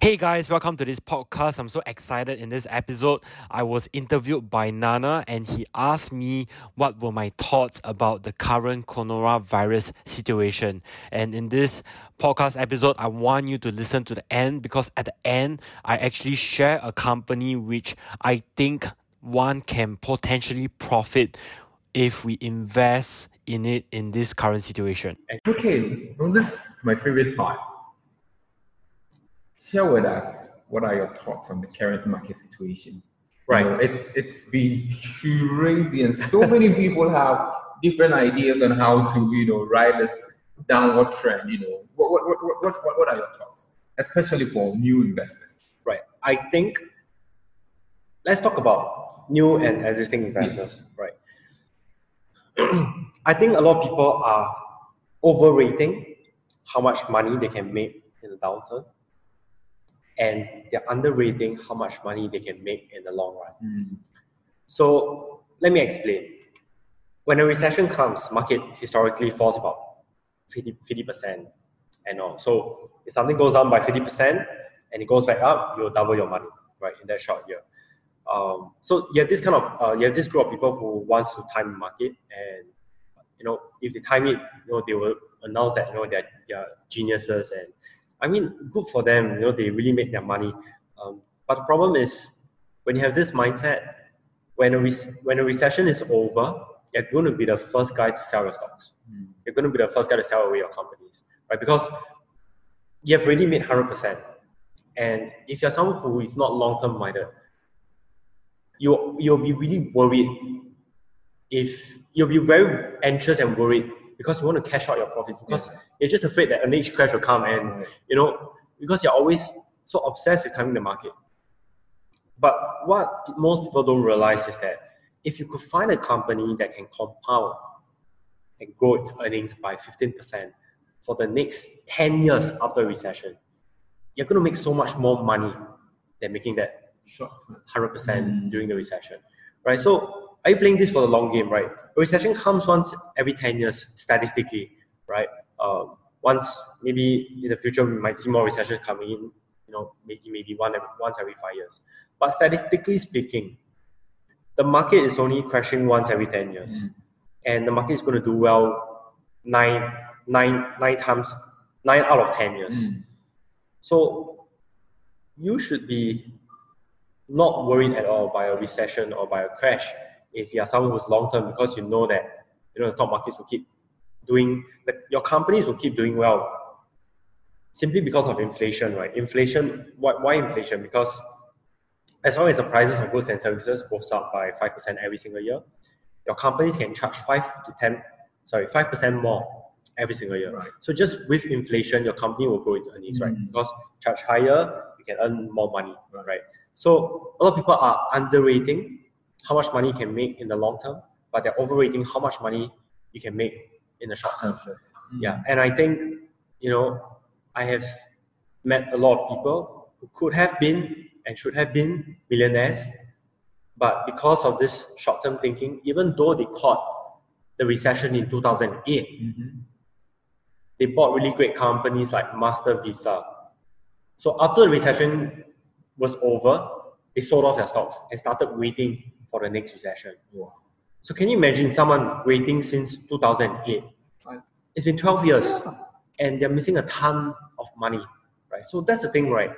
Hey guys, welcome to this podcast. I'm so excited in this episode. I was interviewed by Nana and he asked me what were my thoughts about the current coronavirus situation. And in this podcast episode, I want you to listen to the end because at the end, I actually share a company which I think one can potentially profit if we invest in it in this current situation. Okay, well, this is my favorite part share with us what are your thoughts on the current market situation. Right. You know, it's it's been crazy, and so many people have different ideas on how to you know ride this downward trend. You know, what what what what what, what are your thoughts, especially for new investors? Right. I think let's talk about new and existing investors. Yes. Right. I think a lot of people are overrating how much money they can make in the downturn and they're underrating how much money they can make in the long run. Mm. So let me explain. When a recession comes, market historically falls about 50, 50% and all. So if something goes down by 50% and it goes back up, you'll double your money, right, in that short year. Um, so you have this kind of, uh, you have this group of people who wants to time the market and, you know, if they time it, you know, they will announce that, you know, they're, they're geniuses and I mean, good for them. You know, they really make their money. Um, but the problem is, when you have this mindset, when a re- when a recession is over, you're going to be the first guy to sell your stocks. Mm. You're going to be the first guy to sell away your companies, right? Because you have already made hundred percent. And if you're someone who is not long term minded, you you'll be really worried. If you'll be very anxious and worried because you want to cash out your profits because yeah. you're just afraid that a next crash will come and you know because you're always so obsessed with timing the market. But what most people don't realize is that if you could find a company that can compound and grow its earnings by 15% for the next 10 years after a recession, you're going to make so much more money than making that 100% mm. during the recession, right? So are you playing this for the long game, right? A recession comes once every 10 years, statistically, right? Um, once, maybe in the future, we might see more recessions coming in, you know, maybe, maybe one every, once every five years. But statistically speaking, the market is only crashing once every 10 years. Mm. And the market is going to do well nine, nine, nine times, nine out of 10 years. Mm. So you should be not worried at all by a recession or by a crash if you are someone who's long term because you know that you know the top markets will keep doing that your companies will keep doing well simply because of inflation right inflation why, why inflation because as long as the prices of goods and services goes up by 5% every single year your companies can charge 5 to 10 sorry 5% more every single year right. so just with inflation your company will grow its earnings mm-hmm. right because charge higher you can earn more money right so a lot of people are underrating how much money you can make in the long term, but they're overrating how much money you can make in the short term. Mm-hmm. Yeah, and I think you know I have met a lot of people who could have been and should have been millionaires, but because of this short-term thinking, even though they caught the recession in 2008, mm-hmm. they bought really great companies like Master Visa. So after the recession was over, they sold off their stocks and started waiting for the next recession. Wow. So can you imagine someone waiting since 2008? Right. It's been 12 years yeah. and they're missing a ton of money, right? So that's the thing, right?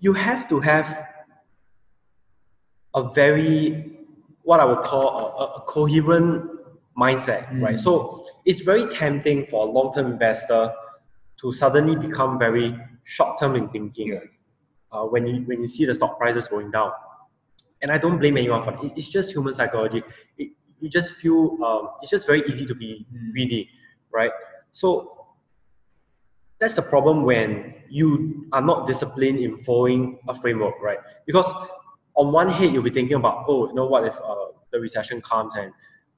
You have to have a very, what I would call a, a coherent mindset, mm. right? So it's very tempting for a long-term investor to suddenly become very short-term in thinking. Yeah. Uh, when you when you see the stock prices going down, and I don't blame anyone for it. It's just human psychology. It, you just feel um, it's just very easy to be greedy, right? So that's the problem when you are not disciplined in following a framework, right? Because on one hand, you'll be thinking about, oh, you know what if uh, the recession comes and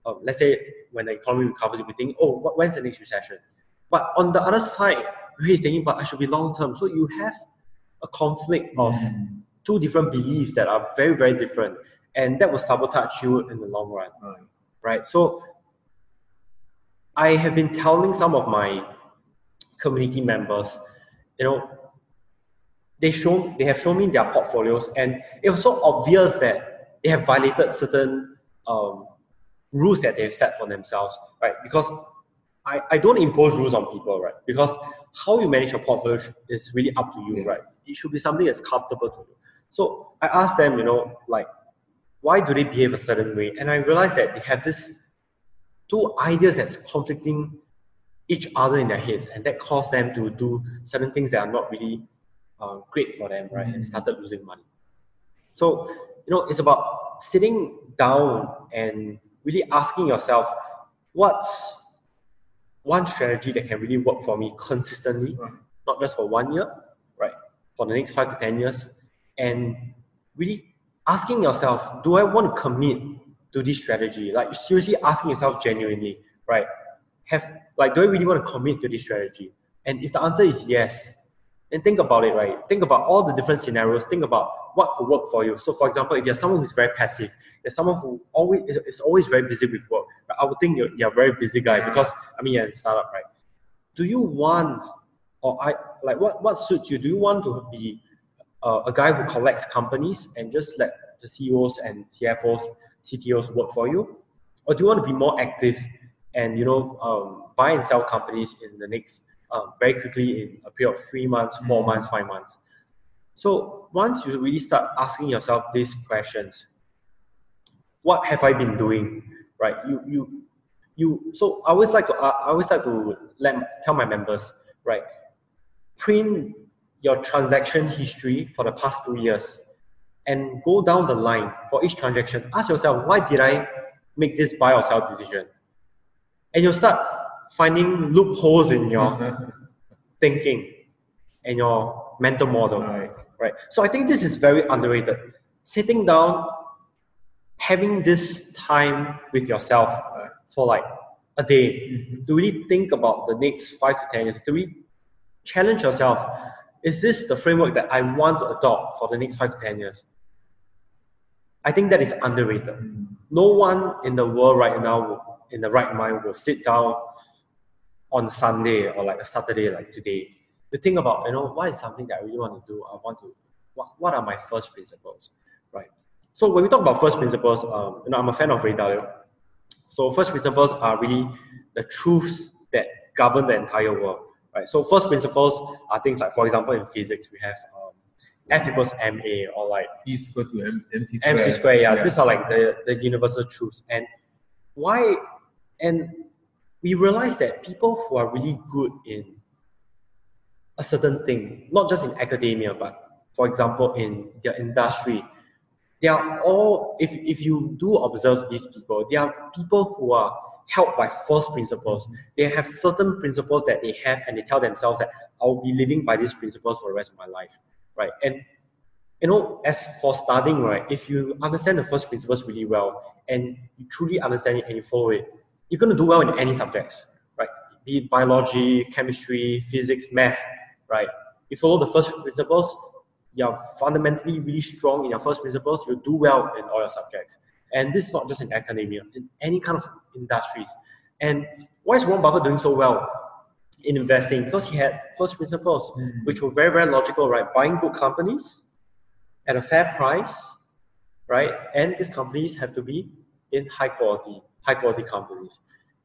uh, let's say when the economy recovers, you'll be thinking, oh, when's the next recession? But on the other side, you're thinking, but I should be long term. So you have a conflict of two different beliefs that are very, very different. And that will sabotage you in the long run. Right. right? So I have been telling some of my community members, you know, they show they have shown me their portfolios, and it was so obvious that they have violated certain um, rules that they've set for themselves, right? Because I, I don't impose rules on people, right? Because how you manage your portfolio is really up to you, right? It should be something that's comfortable to you. So I asked them, you know, like, why do they behave a certain way? And I realized that they have this two ideas that's conflicting each other in their heads, and that caused them to do certain things that are not really uh, great for them, right? And they started losing money. So, you know, it's about sitting down and really asking yourself, what's one strategy that can really work for me consistently, right. not just for one year, right? For the next five to 10 years. And really asking yourself, do I want to commit to this strategy? Like seriously asking yourself genuinely, right? Have like do I really want to commit to this strategy? And if the answer is yes, then think about it, right? Think about all the different scenarios. Think about what could work for you. So, for example, if you're someone who's very passive, you're someone who always is, is always very busy with work. I would think you're, you're a very busy guy because I mean you're in startup, right? Do you want or I like what what suits you? Do you want to be uh, a guy who collects companies and just let the CEOs and CFOs, CTOs work for you, or do you want to be more active and you know um, buy and sell companies in the next um, very quickly in a period of three months, 4 mm-hmm. months, five months? So once you really start asking yourself these questions, what have I been doing? Right? You you you. So I always like to I always like to let tell my members right. Print your transaction history for the past two years, and go down the line for each transaction. Ask yourself why did I make this buy or sell decision, and you'll start finding loopholes in your thinking and your mental model. Right right? So I think this is very underrated. Sitting down, having this time with yourself uh, for like a day mm-hmm. to really think about the next five to ten years, to really challenge yourself. Is this the framework that I want to adopt for the next five to ten years? I think that is underrated. Mm-hmm. No one in the world right now, in the right mind, will sit down on a Sunday or like a Saturday like today to think about, you know, what is something that I really want to do? I want to, what, what are my first principles, right? So when we talk about first principles, um, you know, I'm a fan of Ray Dalio. So first principles are really the truths that govern the entire world, right? So first principles are things like, for example, in physics, we have um, F equals ma, or like E is equal to M, MC square. MC square, yeah. yeah. These are like the, the universal truths. And why, and we realize that people who are really good in a certain thing, not just in academia, but for example, in their industry. They are all, if, if you do observe these people, they are people who are helped by first principles. They have certain principles that they have and they tell themselves that I'll be living by these principles for the rest of my life, right? And you know, as for studying, right, if you understand the first principles really well and you truly understand it and you follow it, you're going to do well in any subjects, right? Be it biology, chemistry, physics, math, right? You follow the first principles, you're fundamentally really strong in your first principles, you'll do well in all your subjects. And this is not just in academia, in any kind of industries. And why is Warren Buffett doing so well in investing? Because he had first principles, mm. which were very, very logical, right? Buying good companies at a fair price, right? And these companies have to be in high quality, high quality companies.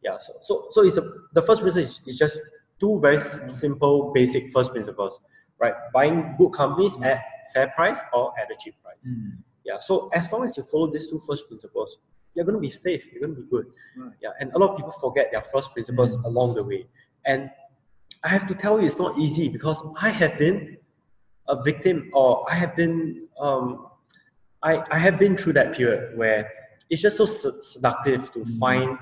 Yeah, so so, so it's a, the first principle is, is just two very simple, basic first principles, right? Buying good companies at fair price or at a cheap price. Mm. Yeah. So as long as you follow these two first principles, you're going to be safe. You're going to be good. Right. Yeah. And a lot of people forget their first principles mm. along the way. And I have to tell you, it's not easy because I have been a victim, or I have been, um, I I have been through that period where it's just so seductive to find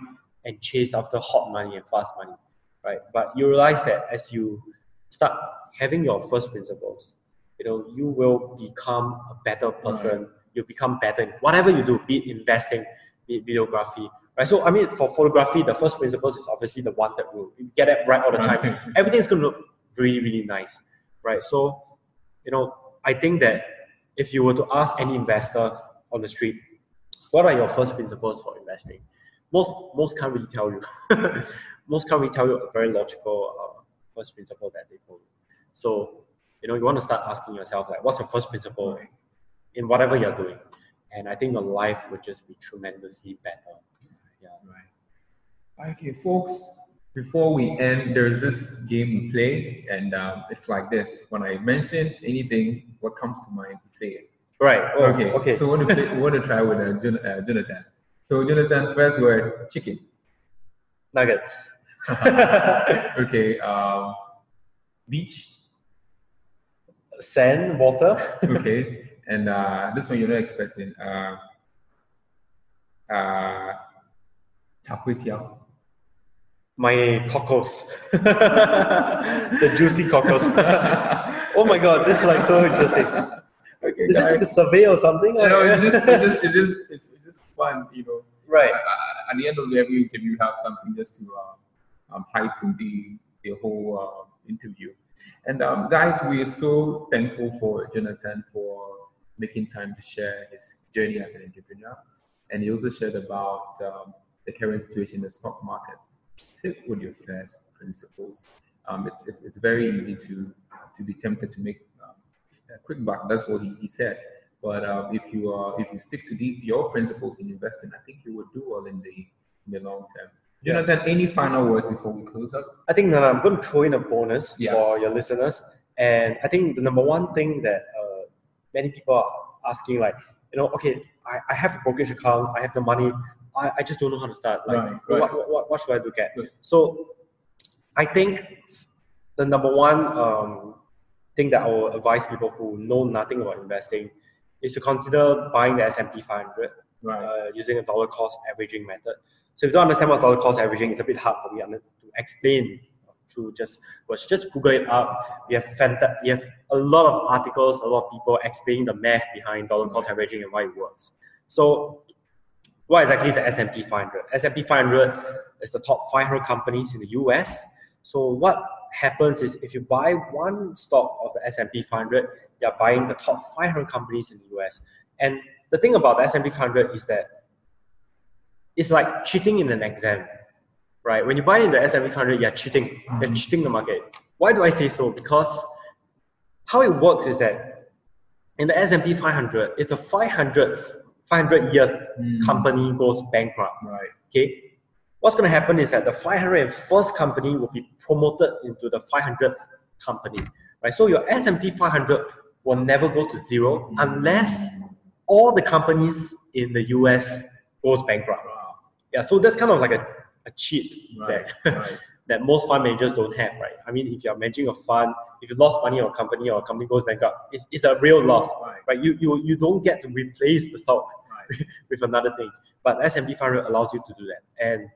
and chase after hot money and fast money right? But you realize that as you start having your first principles, you know, you will become a better person. Right. You become better in whatever you do, be it investing, be it videography, right? So I mean, for photography, the first principles is obviously the wanted rule. You get it right all the time. Everything's going to look really, really nice, right? So, you know, I think that if you were to ask any investor on the street, what are your first principles for investing? Most most can't really tell you. most can't really tell you a very logical uh, first principle that they follow. So, you know, you want to start asking yourself like, what's your first principle in whatever you're doing? And I think your life would just be tremendously better. Yeah. Right. Okay, folks. Before we end, there's this game we play, and um, it's like this: when I mention anything, what comes to mind, you say it. Right. Oh, okay. Okay. So we want to play, we want to try with uh, uh, Jonathan. So Jonathan, first word, chicken. Nuggets. okay. Um, beach. Sand, water. okay. And uh, this one you're not expecting. Uh, uh, My cockles. the juicy cockles. oh my god, this is like so interesting. Okay, is this like a survey or something? Or? No, it's just, it's just, it's just, it's, it's just fun, you know. Right. Uh, at the end of every interview, you have something just to uh, um, heighten the the whole uh, interview. And um, guys, we are so thankful for Jonathan for making time to share his journey as an entrepreneur. And he also shared about um, the current situation in the stock market. Stick with your first principles. Um, it's, it's, it's very easy to, to be tempted to make um, a quick buck. That's what he, he said. But uh, if you are if you stick to the, your principles in investing, I think you will do well in the in the long term. Jonathan, any final words before we close up? I think that I'm going to throw in a bonus yeah. for your listeners. And I think the number one thing that uh, many people are asking, like, you know, okay, I, I have a brokerage account, I have the money, I, I just don't know how to start. Like, right, right. What, what, what should I look at? Right. So I think the number one um, thing that I will advise people who know nothing about investing is to consider buying the S&P 500 uh, using a dollar cost averaging method. So if you don't understand what dollar cost averaging, it's a bit hard for me to explain through just was just Google it up. We have fanta- we have a lot of articles, a lot of people explaining the math behind dollar cost averaging and why it works. So what exactly is the S&P 500? S&P 500 is the top 500 companies in the US. So what happens is if you buy one stock of the S&P 500, you're buying the top 500 companies in the US. And the thing about the S&P 500 is that it's like cheating in an exam, right? When you buy in the S&P 500, you're cheating. Mm-hmm. You're cheating the market. Why do I say so? Because how it works is that in the S&P 500, if the 500th 500 year mm. company goes bankrupt, right? Okay, what's going to happen is that the 501st company will be promoted into the 500th company, right? So your S&P 500 will never go to zero unless all the companies in the US goes bankrupt. Yeah, so that's kind of like a, a cheat right, that, right. that most fund managers don't have, right? I mean, if you're managing a fund, if you lost money on a company or a company goes bankrupt, it's, it's a real loss, right? right? You, you, you don't get to replace the stock with another thing. But S&P 500 allows you to do that. And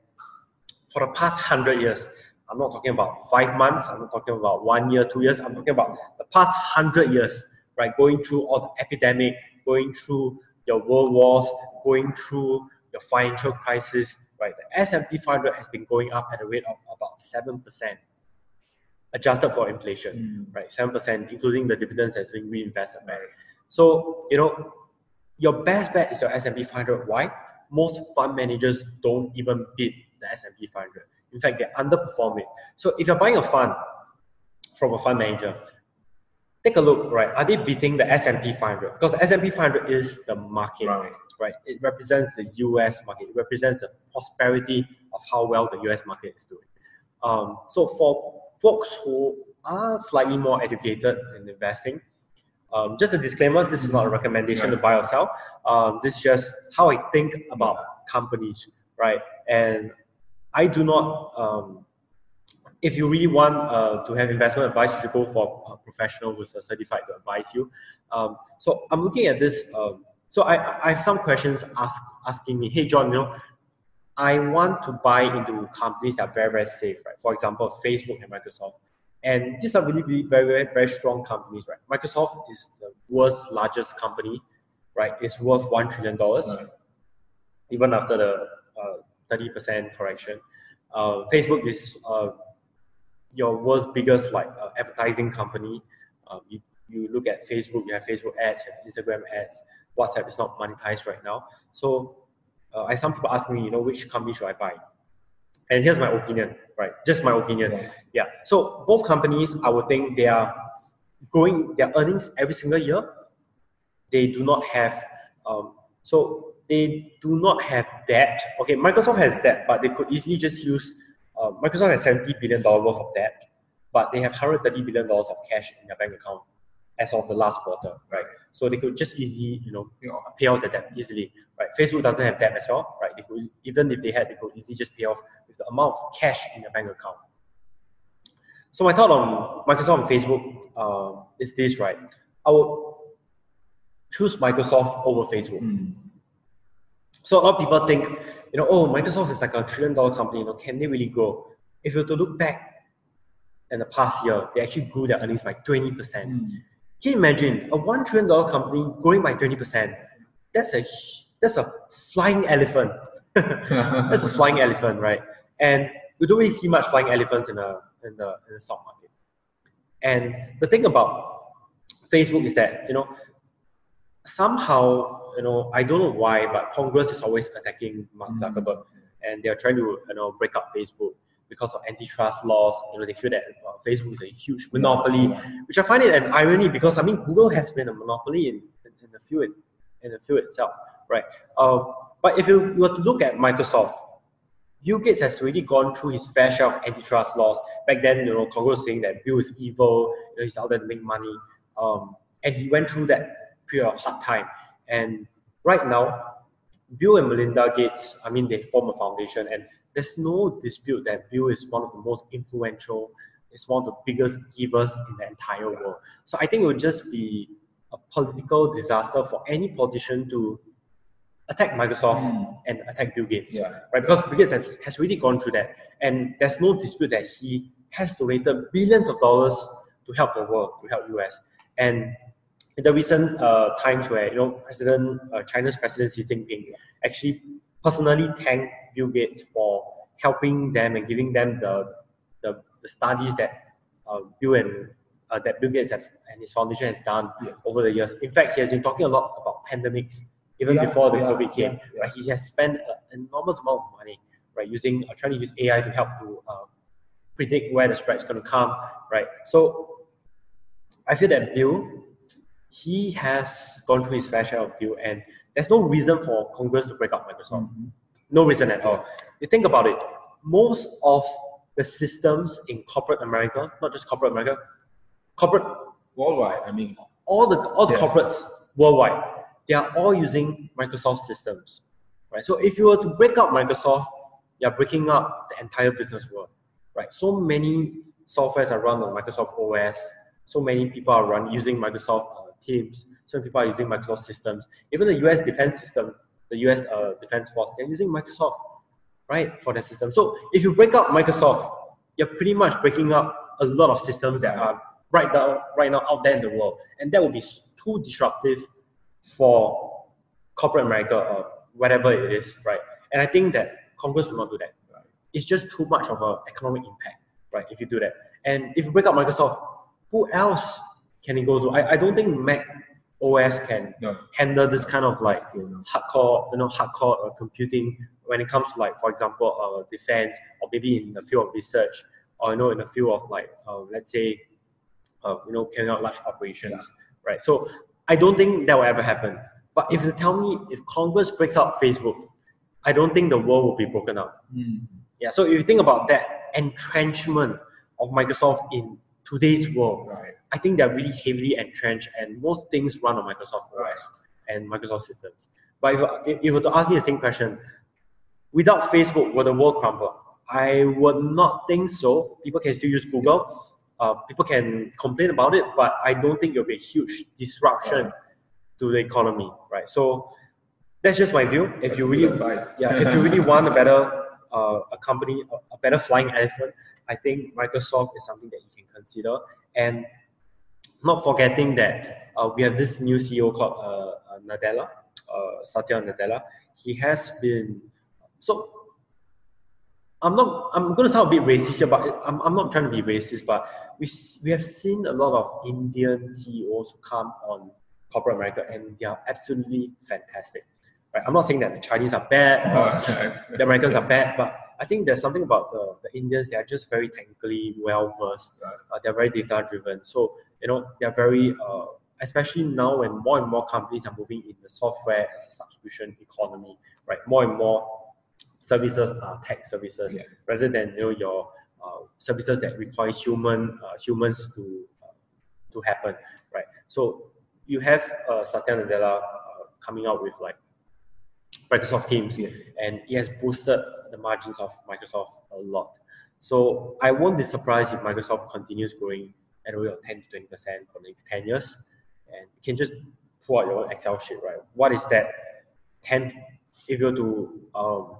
for the past 100 years, I'm not talking about five months, I'm not talking about one year, two years, I'm talking about the past 100 years, right? Going through all the epidemic, going through your world wars, going through the financial crisis, right, the S&P 500 has been going up at a rate of about 7%, adjusted for inflation, mm. right, 7%, including the dividends that's being reinvested back. So, you know, your best bet is your S&P 500. Why? Most fund managers don't even beat the S&P 500. In fact, they underperform it. So if you're buying a fund from a fund manager, take a look, right? Are they beating the S&P 500? Because the S&P 500 is the market. Right right? It represents the US market. It represents the prosperity of how well the US market is doing. Um, so for folks who are slightly more educated in investing, um, just a disclaimer, this is not a recommendation to buy or sell. Um, this is just how I think about companies, right? And I do not, um, if you really want uh, to have investment advice, you should go for a professional who's certified to advise you. Um, so I'm looking at this um, so I, I have some questions ask, asking me, hey John, you know, I want to buy into companies that are very, very safe, right? For example, Facebook and Microsoft. And these are really, really very, very, very strong companies, right? Microsoft is the world's largest company, right? It's worth $1 trillion, right. even after the 30% correction. Uh, Facebook is uh, your world's biggest like uh, advertising company. Um, you, you look at Facebook, you have Facebook ads, you have Instagram ads. WhatsApp is not monetized right now. So uh, I some people ask me, you know, which company should I buy? And here's my opinion, right? Just my opinion. Yeah. So both companies, I would think they are growing their earnings every single year. They do not have um, so they do not have debt. Okay, Microsoft has debt, but they could easily just use. Uh, Microsoft has seventy billion dollars worth of debt, but they have hundred thirty billion dollars of cash in their bank account as of the last quarter, right? So they could just easily, you know, pay off the debt easily, right? Facebook doesn't have debt as well, right? They could, even if they had, they could easily just pay off with the amount of cash in their bank account. So my thought on Microsoft and Facebook uh, is this, right? I would choose Microsoft over Facebook. Mm. So a lot of people think, you know, oh, Microsoft is like a trillion dollar company, you know, can they really grow? If you were to look back in the past year, they actually grew their earnings by 20%. Mm. Can you imagine a one trillion dollar company growing by 20%? That's a that's a flying elephant. that's a flying elephant, right? And we don't really see much flying elephants in the in the in the stock market. And the thing about Facebook is that you know somehow you know I don't know why, but Congress is always attacking Mark Mm. Zuckerberg, and they are trying to you know break up Facebook because of antitrust laws. You know they feel that uh, Facebook is a huge monopoly, which I find it an irony because I mean Google has been a monopoly in, in, in the field in the field itself, right? Uh, but if you were to look at Microsoft, Bill Gates has already gone through his fair share of antitrust laws. Back then, you know, Congress saying that Bill is evil, you know, he's out there to make money, um, and he went through that period of hard time. And right now, Bill and Melinda Gates, I mean, they form a foundation, and there's no dispute that Bill is one of the most influential, is one of the biggest givers in the entire world. So I think it would just be a political disaster for any politician to attack Microsoft Mm. and attack Bill Gates, Yeah. right? Because Bill Gates has, has really gone through that, and there's no dispute that he has donated billions of dollars to help the world, to help US. And in the recent uh, times where you know President uh, China's President Xi Jinping actually personally thanked Bill Gates for helping them and giving them the the, the studies that uh, Bill and uh, that Bill Gates have and his foundation has done Yes. over the years. In fact, he has been talking a lot about pandemics even Yeah, before the yeah, COVID came. yeah. Right? He has spent an enormous amount of money, right, using uh, trying to use AI to help to uh, predict where the spread is going to come, right? So I feel that Bill, he has gone through his fair share of deal, and there's no reason for Congress to break up Microsoft. Mhm. No reason at all. You think about it, most of the systems in corporate America, not just corporate America, corporate Worldwide, I mean, all the all the Yeah. corporates worldwide, they are all using Microsoft systems, right? So if you were to break up Microsoft, you're breaking up the entire business world, right? So many softwares are run on Microsoft OS. So many people are run using Microsoft Teams. So people are using Microsoft systems. Even the U.S. defense system, the U.S. Uh, defense force, they're using Microsoft, right, for their system. So if you break up Microsoft, you're pretty much breaking up a lot of systems that are right now, right now out there in the world, and that would be too disruptive for corporate America or whatever it is, right? And I think that Congress will not do that. Right. It's just too much of an economic impact, right? If you do that, and if you break up Microsoft, who else can it go to? I, I don't think Mac OS can no. handle this kind of like hardcore, you know, hardcore uh, computing when it comes to like, for example, uh, defense or maybe in the field of research or you know, in the field of like, uh, let's say, uh, you know, carrying out large operations, right? So I don't think that will ever happen. But if you tell me if Congress breaks up Facebook, I don't think the world will be broken up. Mm. Yeah. So if you think about that entrenchment of Microsoft in today's world, Right. I think they're really heavily entrenched, and most things run on Microsoft OS and Microsoft systems. But if, if you were to ask me the same question, without Facebook, would the world crumble? I would not think so. People can still use Google. Uh, people can complain about it, but I don't think it'll be a huge disruption to the economy, right? So that's just my view. If That's you really, advice. yeah, if you really want a better, uh, a company, a, a better flying elephant, I think Microsoft is something that you can consider. And not forgetting that uh, we have this new CEO called uh, uh, Nadella, uh, Satya Nadella. He has been so. I'm not. I'm going to sound a bit racist here, but I'm, I'm not trying to be racist. But we we have seen a lot of Indian CEOs come on corporate America, and they are absolutely fantastic. Right? I'm not saying that the Chinese are bad or the Americans are bad, but I think there's something about the, the Indians, they are just very technically well versed. Right. Uh, they're very data driven. So you know, they're very, uh, especially now when more and more companies are moving in the software as a subscription economy, right? More and more services are tech services Yeah. rather than you know your uh, services that require human uh, humans to uh, to happen, right? So you have uh, Satya Nadella uh, coming out with like Microsoft Teams, Yes. and it has boosted the margins of Microsoft a lot. So I won't be surprised if Microsoft continues growing at a rate of 10 to 20 percent for the next 10 years. And you can just pull out your own Excel sheet, right? What is that 10? If you were to um,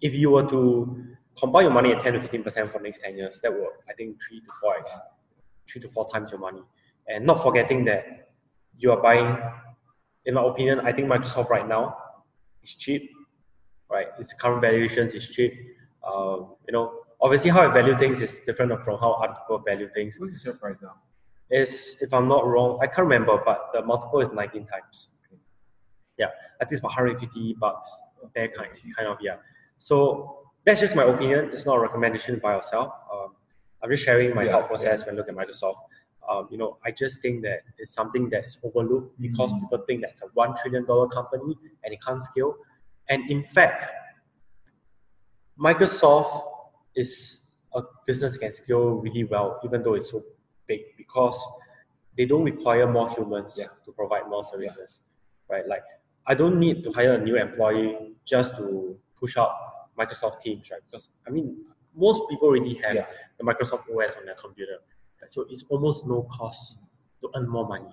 if you were to combine your money at 10 to 15 percent for the next 10 years, that will I think three to four x, three to four times your money. And not forgetting that you are buying, in my opinion, I think Microsoft right now is cheap, right? Its current valuations is cheap. Um, you know, obviously how I value things is different from how other people value things. What's the share price now? Is if I'm not wrong, I can't remember, but the multiple is 19 times. Yeah, I think it's about 150 bucks. That kind, kind of yeah. So that's just my opinion. It's not a recommendation by yourself. Um, I'm just sharing my Yeah, thought process when looking at Microsoft. Um, you know, I just think that it's something that is overlooked because Mm. people think that's a one trillion dollar company and it can't scale. And in fact, Microsoft is a business that can scale really well, even though it's so big, because they don't require more humans Yeah. to provide more services, right? Like, I don't need to hire a new employee just to push out Microsoft Teams, right? Because I mean, most people already have Yeah. the Microsoft OS on their computer, right? so it's almost no cost to earn more money.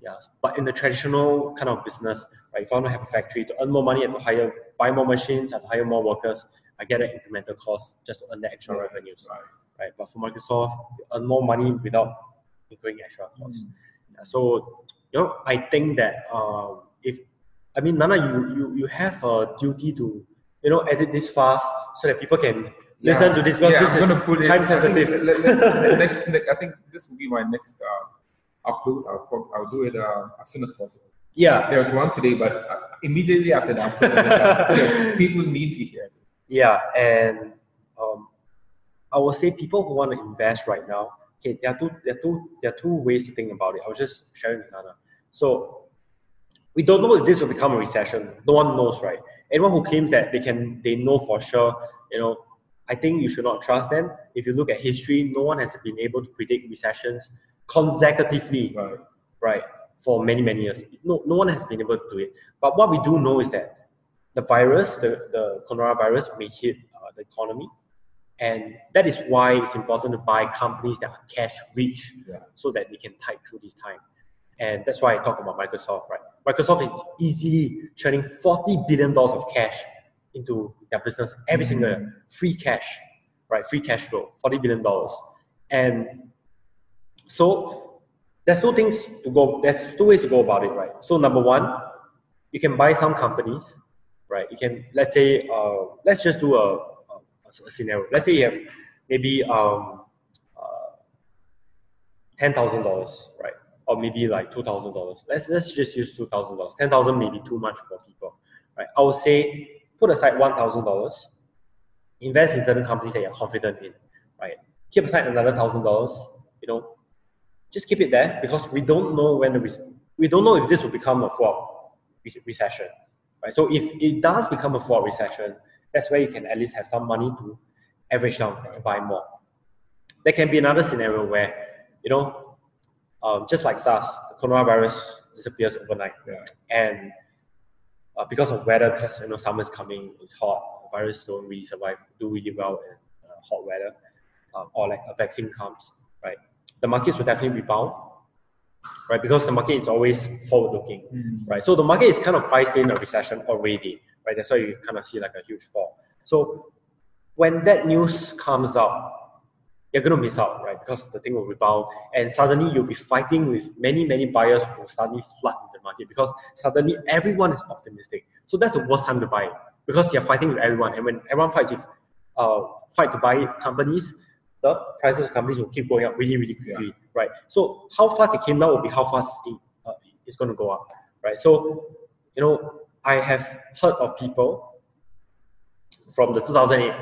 Yeah, but in the traditional kind of business, right, if I want to have a factory to earn more money, I have to hire, buy more machines, I have to hire more workers. I get an incremental cost just to earn the extra Right. revenues, Right. right? But for Microsoft, you earn more money without incurring extra costs. Yeah, so you know, I think that um, if I mean, Nana, you, you you have a duty to you know edit this fast so that people can listen to this because yeah, this I'm is put it. time I think let- let- next, next, I think this will be my next uh, upload. I'll, I'll do it uh, as soon as possible. yeah, There's one today, but uh, immediately after that, because people need to hear. it. Yeah, and um, I will say people who want to invest right now, okay, there are two there are two there are two ways to think about it. I was just sharing with Nana. So we don't know if this will become a recession. No one knows, right? Anyone who claims that they can they know for sure, you know, I think you should not trust them. If you look at history, no one has been able to predict recessions consecutively Right. right, for many, many years. No, no one has been able to do it. But what we do know is that the virus, the, the coronavirus, may hit uh, the economy. And that is why it's important to buy companies that are cash rich Yeah. so that they can tide through this time. And that's why I talk about Microsoft, right? Microsoft is easily churning $40 billion of cash into their business every single year. Free cash, right? Free cash flow, $40 billion. And so there's two things to go. There's two ways to go about it, right? So number one, you can buy some companies, right? You can let's say, uh, let's just do a, a, a scenario. Let's say you have maybe um, uh, ten thousand dollars, right? Or maybe like two thousand dollars. Let's let's just use two thousand dollars. Ten thousand may be too much for people, right? I would say put aside one thousand dollars, invest in certain companies that you're confident in, right? Keep aside another thousand dollars, you know, just keep it there because we don't know when the we don't know if this will become a full recession, right? So if it does become a full recession, that's where you can at least have some money to average down and to buy more. There can be another scenario where you know, um, just like SARS, the coronavirus disappears overnight, Yeah. and uh, because of weather, because you know summer's coming, it's hot, the virus don't really survive, do really well in uh, hot weather, um, or like a vaccine comes, right? The markets will definitely rebound, right? Because the market is always forward-looking, Mm. right? So the market is kind of priced in a recession already, right? That's why you kind of see like a huge fall. So when that news comes out, you're going to miss out, right? Because the thing will rebound, and suddenly you'll be fighting with many, many buyers who will suddenly flood the market because suddenly everyone is optimistic. So that's the worst time to buy because you're fighting with everyone, and when everyone fights with, uh, fight to buy companies, the prices of companies will keep going up really, really quickly, right? So how fast it came down will be how fast it, uh, it's going to go up, right? So you know, I have heard of people from the 2008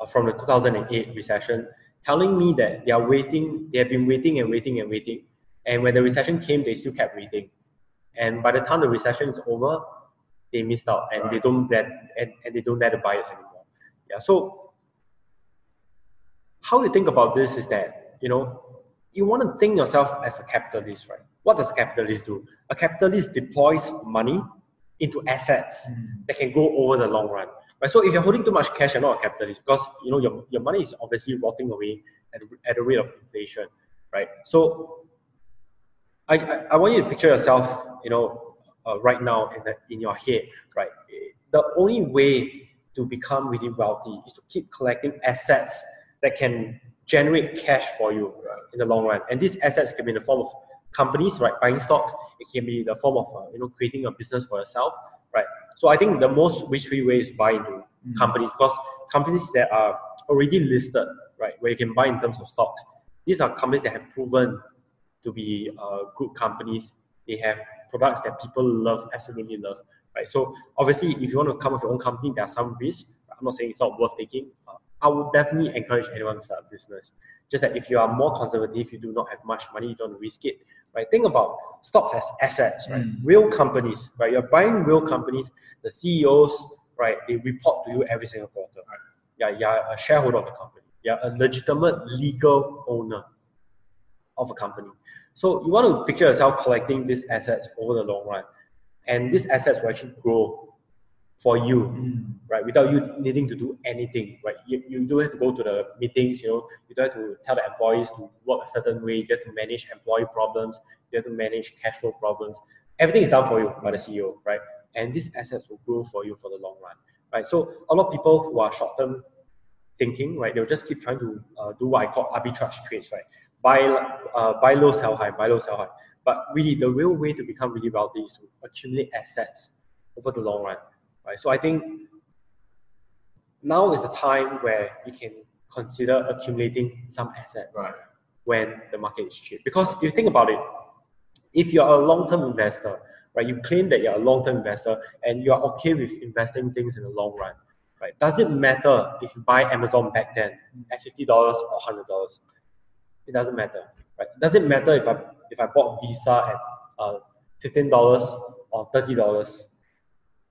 uh, from the 2008 recession telling me that they are waiting they have been waiting and waiting and waiting And when the recession came, they still kept waiting, And by the time the recession is over, they missed out and right. they don't let and, and they don't let to buy it anymore. Yeah. So how you think about this is that, you know, you want to think yourself as a capitalist, right? What does a capitalist do? A capitalist deploys money into assets mm. that can go over the long run. Right? So if you're holding too much cash, you're not a capitalist because you know your, your money is obviously rotting away at, at the rate of inflation. Right. So I, I, I want you to picture yourself, you know, uh, right now in the, in your head, right? The only way to become really wealthy is to keep collecting assets that can generate cash for you right, in the long run. And these assets can be in the form of companies, right? Buying stocks. It can be the form of uh, you know creating a business for yourself, right? So I think the most risk-free way is buy into mm. companies because companies that are already listed, right, where you can buy in terms of stocks. These are companies that have proven to be uh, good companies. They have products that people love, absolutely love, right? So obviously, if you want to come up with your own company, there are some risks. I'm not saying it's not worth taking. Uh, I would definitely encourage anyone to start a business. Just that if you are more conservative, you do not have much money, you don't risk it, right? Think about stocks as assets, right? Mm. Real companies, right? You're buying real companies. The CEOs, right? They report to you every single quarter. Right? Yeah, you're a shareholder of the company. You're a legitimate legal owner of a company. So you want to picture yourself collecting these assets over the long run, and these assets will actually grow for you, mm. right? Without you needing to do anything, right? You, you don't have to go to the meetings, you know, you don't have to tell the employees to work a certain way, you have to manage employee problems, you have to manage cash flow problems. Everything is done for you by the CEO, right? And these assets will grow for you for the long run, right? So a lot of people who are short-term thinking, right, they'll just keep trying to uh, do what I call arbitrage trades, right? Buy, uh, buy low, sell high, buy low, sell high. But really, the real way to become really wealthy is to accumulate assets over the long run right? So I think now is the time where you can consider accumulating some assets right. when the market is cheap. Because if you think about it, if you're a long-term investor, right, you claim that you're a long-term investor and you're okay with investing things in the long run, right? Does it matter if you buy Amazon back then at fifty dollars or hundred dollars? It doesn't matter, right? Does it matter if I if I bought Visa at uh, fifteen dollars or thirty dollars?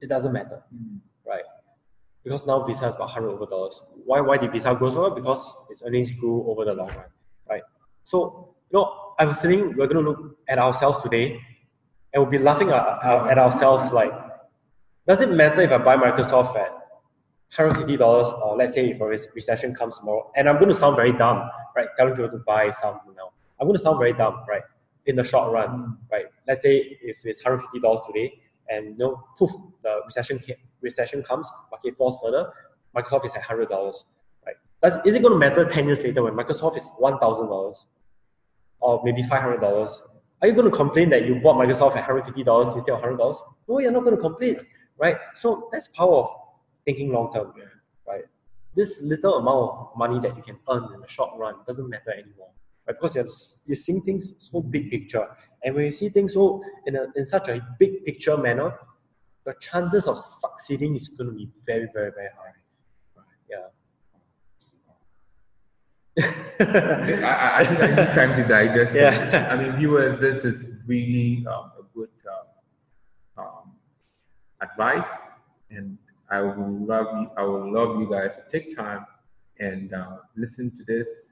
It doesn't matter, mm. right? Because now Visa is about hundred over dollars. Why why did Visa grow so well? Because its earnings grew over the long run, right? So you know, I have a feeling we're going to look at ourselves today, and we'll be laughing at, at ourselves like, does it matter if I buy Microsoft at $150 or let's say if a recession comes tomorrow and I'm going to sound very dumb, right? Telling people to buy something now. I'm going to sound very dumb, right? In the short run, mm. right? Let's say if it's $150 today and you know, poof, the recession recession comes, market falls further, Microsoft is at hundred dollars, right? Does, is it going to matter ten years later when Microsoft is one thousand dollars, or maybe five hundred dollars? Are you going to complain that you bought Microsoft at hundred fifty dollars instead of hundred dollars? No, you're not going to complain, right? So that's power of thinking long term, right? This little amount of money that you can earn in the short run doesn't matter anymore Because you're, you're seeing things so big picture. And when you see things so in, a, in such a big picture manner, the chances of succeeding is going to be very, very, very high. Yeah. I, I, think I need time to digest yeah. I mean, viewers, this is really um, a good uh, um, advice, and I would love you. I would love you guys to take time and uh, listen to this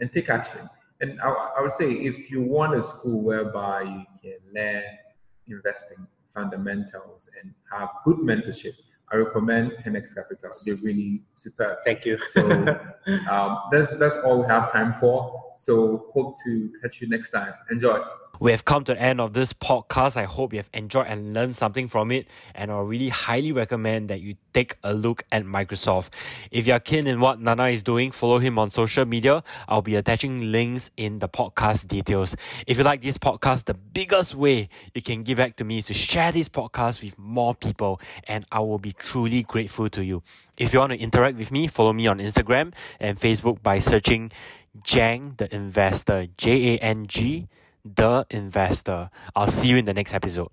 and take action and I, I would say if you want a school whereby you can learn investing fundamentals and have good mentorship, I recommend 10x Capital. They're really superb. Thank you. so um, that's that's all we have time for. So hope to catch you next time. Enjoy. We have come to the end of this podcast. I hope you have enjoyed and learned something from it. And I really highly recommend that you take a look at Microsoft. If you're keen in what Nana is doing, follow him on social media. I'll be attaching links in the podcast details. If you like this podcast, the biggest way you can give back to me is to share this podcast with more people. And I will be truly grateful to you. If you want to interact with me, follow me on Instagram and Facebook by searching Jang the Investor, J A N G the investor. I'll see you in the next episode.